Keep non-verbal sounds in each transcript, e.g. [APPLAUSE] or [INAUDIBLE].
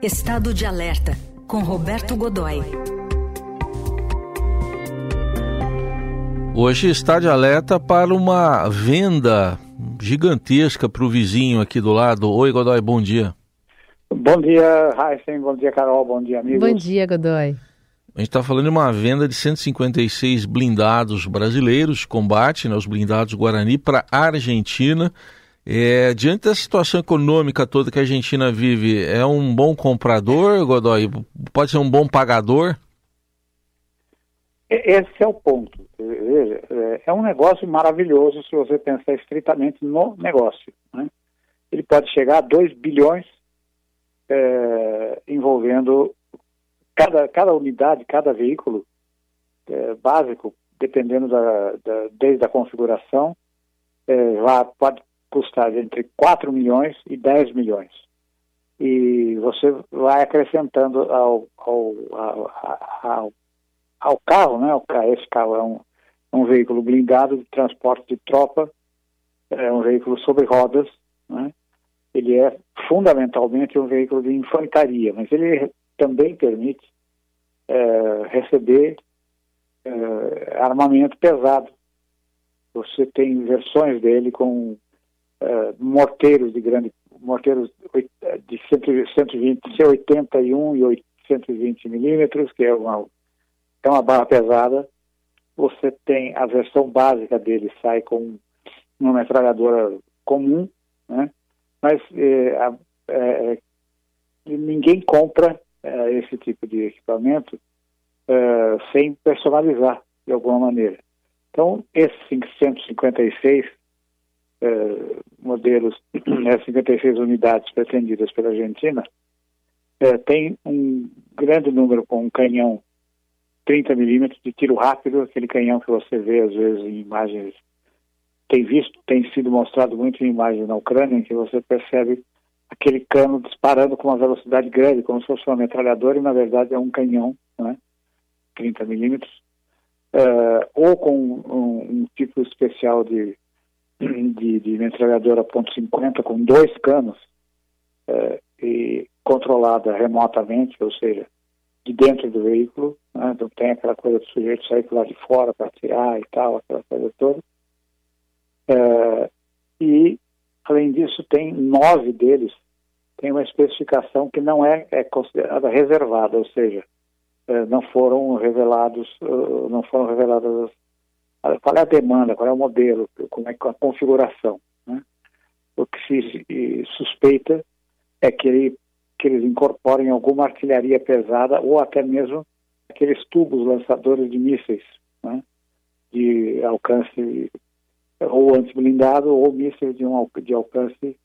Estado de Alerta, com Roberto Godoy. Hoje está de alerta para uma venda gigantesca para o vizinho aqui do lado. Oi, Godoy, bom dia. Bom dia, Heisen. Bom dia, Carol. Bom dia, amigos. Bom dia, Godoy. A gente está falando de uma venda de 156 blindados brasileiros, combate, né, os blindados Guarani, para a Argentina. É, diante da situação econômica toda que a Argentina vive, é um bom comprador, Godoy? Pode ser um bom pagador? Esse é o ponto. Veja, é um negócio maravilhoso se você pensar estritamente no negócio. Né? Ele pode chegar a 2 bilhões é, envolvendo cada, cada unidade, cada veículo é, básico, dependendo da, da, desde a configuração, é, vai, pode custar entre 4 milhões e 10 milhões. E você vai acrescentando ao, ao, ao, ao carro, né? Esse carro é um, um veículo blindado de transporte de tropa, é um veículo sobre rodas, né? Ele é fundamentalmente um veículo de infantaria, mas ele também permite é, receber é, armamento pesado. Você tem versões dele com uh, morteiros de grande morteiros de 120, 181 e 120 milímetros, que é uma, é uma barra pesada. Você tem a versão básica dele, sai com uma metralhadora comum, né? mas é, ninguém compra esse tipo de equipamento sem personalizar de alguma maneira. Então, esses 556 eh, modelos, [CLEARS THROAT] né, 56 unidades pretendidas pela Argentina, eh, tem um grande número com um canhão 30 milímetros de tiro rápido, aquele canhão que você vê às vezes em imagens, tem visto, tem sido mostrado muito em imagens na Ucrânia, em que você percebe aquele cano disparando com uma velocidade grande, como se fosse uma metralhadora, e na verdade é um canhão, né, 30 milímetros, uh, ou com um, um tipo especial de de, de metralhadora .50 com dois canos é, e controlada remotamente, ou seja, de dentro do veículo, né, não tem aquela coisa do sujeito sair lá de fora para tirar e tal, aquela coisa toda. É, e, além disso, tem nove deles, tem uma especificação que não é, é considerada reservada, ou seja, é, não foram revelados, uh, não foram reveladas qual é a demanda, qual é o modelo, como é a configuração. Né? O que se suspeita é que, ele, que eles incorporem alguma artilharia pesada ou até mesmo aqueles tubos lançadores de mísseis né? de alcance ou antiblindado ou mísseis de, um, de alcance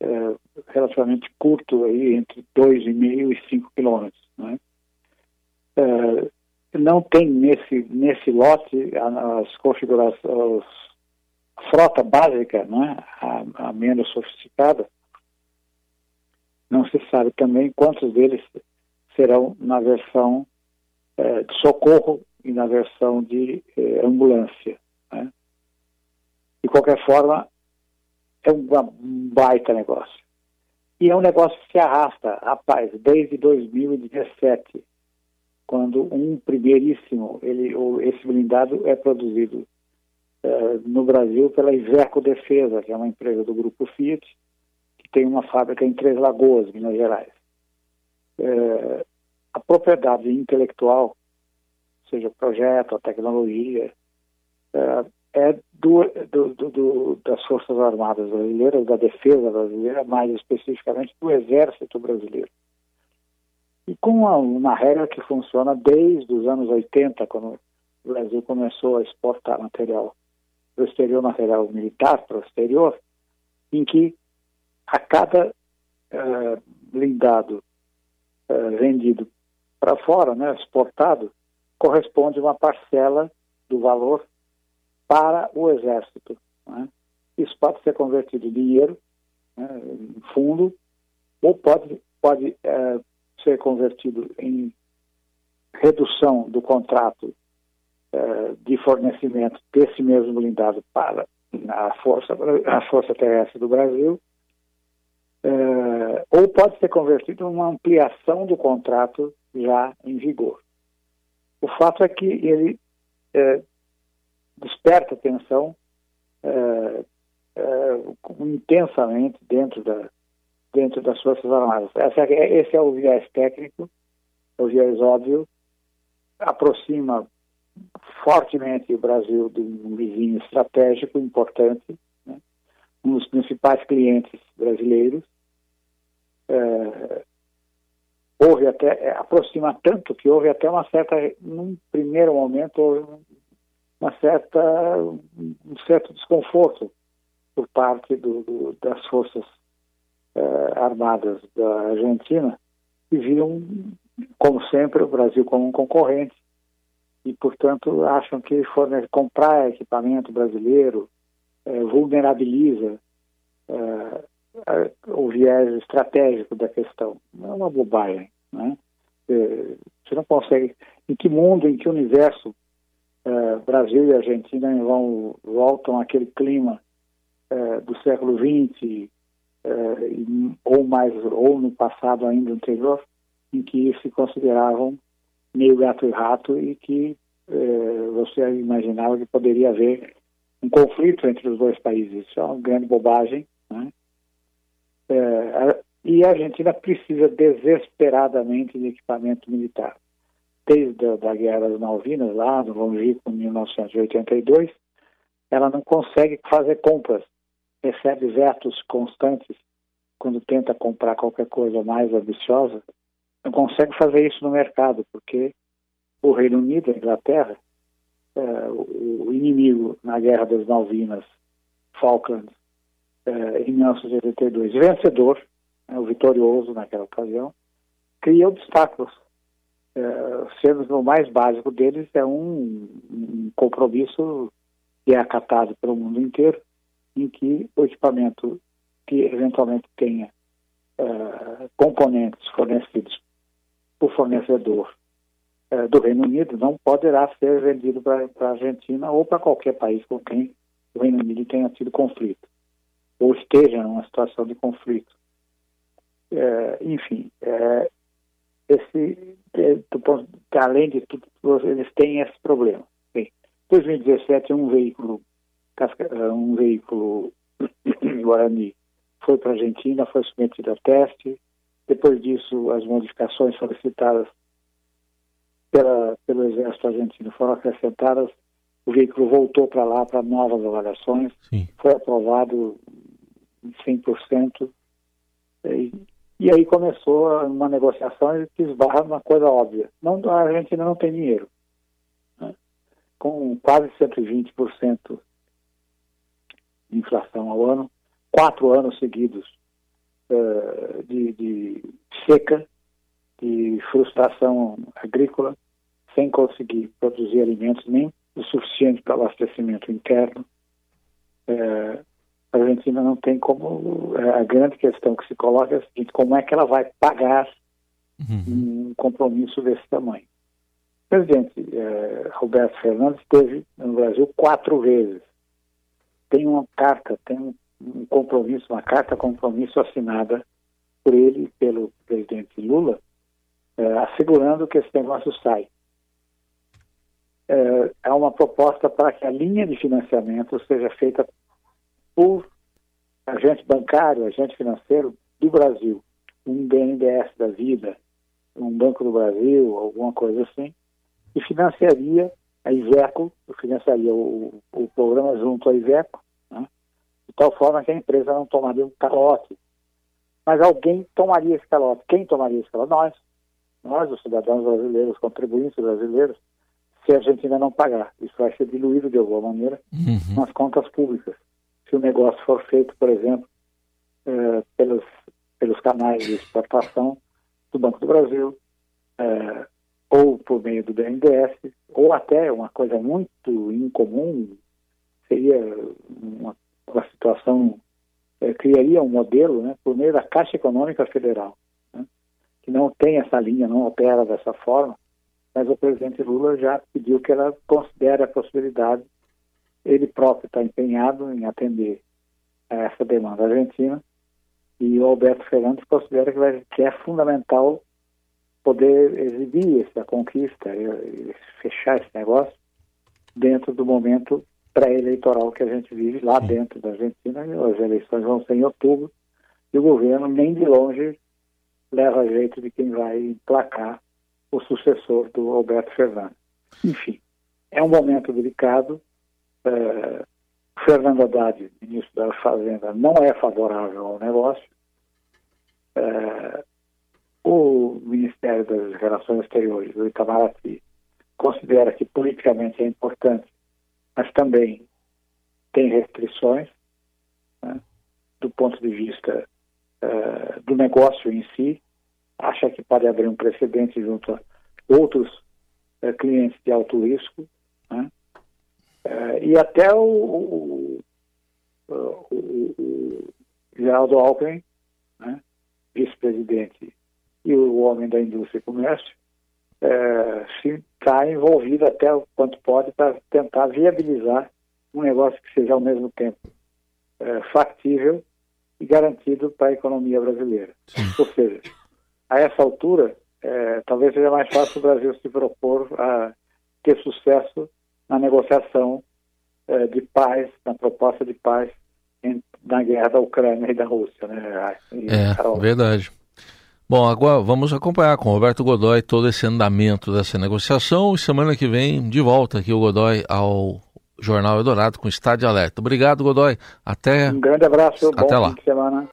é, relativamente curto, aí, entre 2,5 e 5 quilômetros. É, não tem nesse, nesse lote as configurações, a frota básica, né, a, a menos sofisticada, não se sabe também quantos deles serão na versão eh, de socorro e na versão de eh, ambulância. Né? De qualquer forma, é um baita negócio. E é um negócio que se arrasta, rapaz, desde 2017 quando um primeiríssimo, ele, esse blindado é produzido uh, no Brasil pela Iveco Defesa, que é uma empresa do grupo Fiat, que tem uma fábrica em Três Lagoas, Minas Gerais. Uh, a propriedade intelectual, seja o projeto, a tecnologia, uh, é do, do, do, das Forças Armadas Brasileiras, da Defesa Brasileira, mais especificamente do Exército Brasileiro e com uma, uma, regra que funciona desde os anos 80, quando o Brasil começou a exportar material para o exterior, material militar para o exterior, em que a cada uh, blindado uh, vendido para fora, né, exportado, corresponde uma parcela do valor para o Exército. Né? Isso pode ser convertido em dinheiro, né, em fundo, ou pode, pode uh, ser convertido em redução do contrato eh, de fornecimento desse mesmo blindado para a Força, a Força Terrestre do Brasil, eh, ou pode ser convertido em uma ampliação do contrato já em vigor. O fato é que ele é, desperta atenção intensamente dentro, da, dentro das Forças Armadas. Essa, é, esse é o viés técnico, é o viés óbvio, aproxima fortemente o Brasil de um vizinho estratégico importante, né? um dos principais clientes brasileiros. É, houve até, é, aproxima tanto que houve até uma certa, num primeiro momento, uma certa, um certo desconforto por parte do, do, das forças armadas da Argentina, que viam, como sempre, o Brasil como um concorrente e, portanto, acham que forne comprar equipamento brasileiro é, vulnerabiliza é, o viés estratégico da questão. É uma bobagem. Né? É, você não consegue. Em que mundo, em que universo é, Brasil e Argentina vão, voltam àquele clima é, do século XX ou mais ou no passado ainda anterior, em que se consideravam meio gato e rato e que eh, você imaginava que poderia haver um conflito entre os dois países. Isso é uma grande bobagem. Né? Eh, e a Argentina precisa desesperadamente de equipamento militar. Desde a da Guerra das Malvinas, lá no longínquo 1982, ela não consegue fazer compras, recebe vetos constantes quando tenta comprar qualquer coisa mais ambiciosa, não consegue fazer isso no mercado, porque o Reino Unido, a Inglaterra, é, o inimigo na Guerra das Malvinas, Falklands, é, em 1982, vencedor, né, o vitorioso naquela ocasião, cria obstáculos. É, sendo o mais básico deles é um, um compromisso que é acatado pelo mundo inteiro, em que o equipamento que eventualmente tenha uh, componentes fornecidos por fornecedor uh, do Reino Unido não poderá ser vendido para a Argentina ou para qualquer país com quem o Reino Unido tenha tido conflito ou esteja numa situação de conflito. Uh, enfim, esse, além de tudo, eles têm esse problema. Em 2017, um veículo, um veículo [CLEARS THROAT] Guarani foi para a Argentina, foi submetido a teste, depois disso, as modificações solicitadas pela, pelo Exército Argentino foram acrescentadas, o veículo voltou para lá para novas avaliações, Sim. foi aprovado 100%, e, e aí começou uma negociação que esbarra numa coisa óbvia. Não, a Argentina não tem dinheiro. Né? Com quase 120% de inflação ao ano, quatro anos seguidos uh, de, de seca, de frustração agrícola, sem conseguir produzir alimentos nem o suficiente para abastecimento interno. Uh, a Argentina não tem como. Eh, a grande questão que se coloca é a seguinte: como é que ela vai pagar uhum. um compromisso desse tamanho? O presidente Roberto Fernandes esteve no Brasil quatro vezes. Tem uma carta, tem um compromisso, uma carta compromisso assinada por ele pelo presidente Lula, é, assegurando que esse negócio sai. É, é uma proposta para que a linha de financiamento seja feita por agente bancário, agente financeiro do Brasil, um BNDES da vida, um Banco do Brasil, alguma coisa assim, e financiaria a Iveco, financiaria o, o programa junto à Iveco, tal forma que a empresa não tomaria um calote. Mas alguém tomaria esse calote. Quem tomaria esse calote? Nós. Nós, os cidadãos brasileiros, os contribuintes brasileiros, se a Argentina não pagar. Isso vai ser diluído de alguma maneira uhum. nas contas públicas. Se o negócio for feito, por exemplo, eh, pelos, pelos canais de exportação do Banco do Brasil, eh, ou por meio do BNDES, ou até uma coisa muito incomum, seria uma a situação é, criaria um modelo né, por meio da Caixa Econômica Federal, né, que não tem essa linha, não opera dessa forma, mas o presidente Lula já pediu que ela considere a possibilidade, ele próprio está empenhado em atender a essa demanda argentina, E o Alberto Fernandes considera que, vai, que é fundamental poder exibir essa conquista fechar esse negócio dentro do momento pré-eleitoral que a gente vive lá dentro da Argentina. As eleições vão ser em outubro e o governo nem de longe leva jeito de quem vai emplacar o sucessor do Alberto Fernandes. Enfim, é um momento delicado. É, Fernando Haddad, ministro da Fazenda, não é favorável ao negócio. É, o Ministério das Relações Exteriores, o Itamaraty, considera que politicamente é importante, mas também tem restrições né, do ponto de vista uh, do negócio em si, acha que pode abrir um precedente junto a outros uh, clientes de alto risco, né, uh, e até o, o, o, o Geraldo Alckmin, né, vice-presidente e o homem da indústria e comércio, é, se está envolvido até o quanto pode para tentar viabilizar um negócio que seja ao mesmo tempo é, factível e garantido para a economia brasileira. Sim. Ou seja, a essa altura, é, talvez seja mais fácil o Brasil se propor a ter sucesso na negociação é, de paz, na proposta de paz em, na guerra da Ucrânia e da Rússia. Né? E, é, verdade. Bom, agora vamos acompanhar com o Roberto Godoy todo esse andamento dessa negociação e semana que vem de volta aqui o Godoy ao Jornal Eldorado com Estado de Alerta. Obrigado, Godoy. Até. Um grande abraço. Até lá. semana.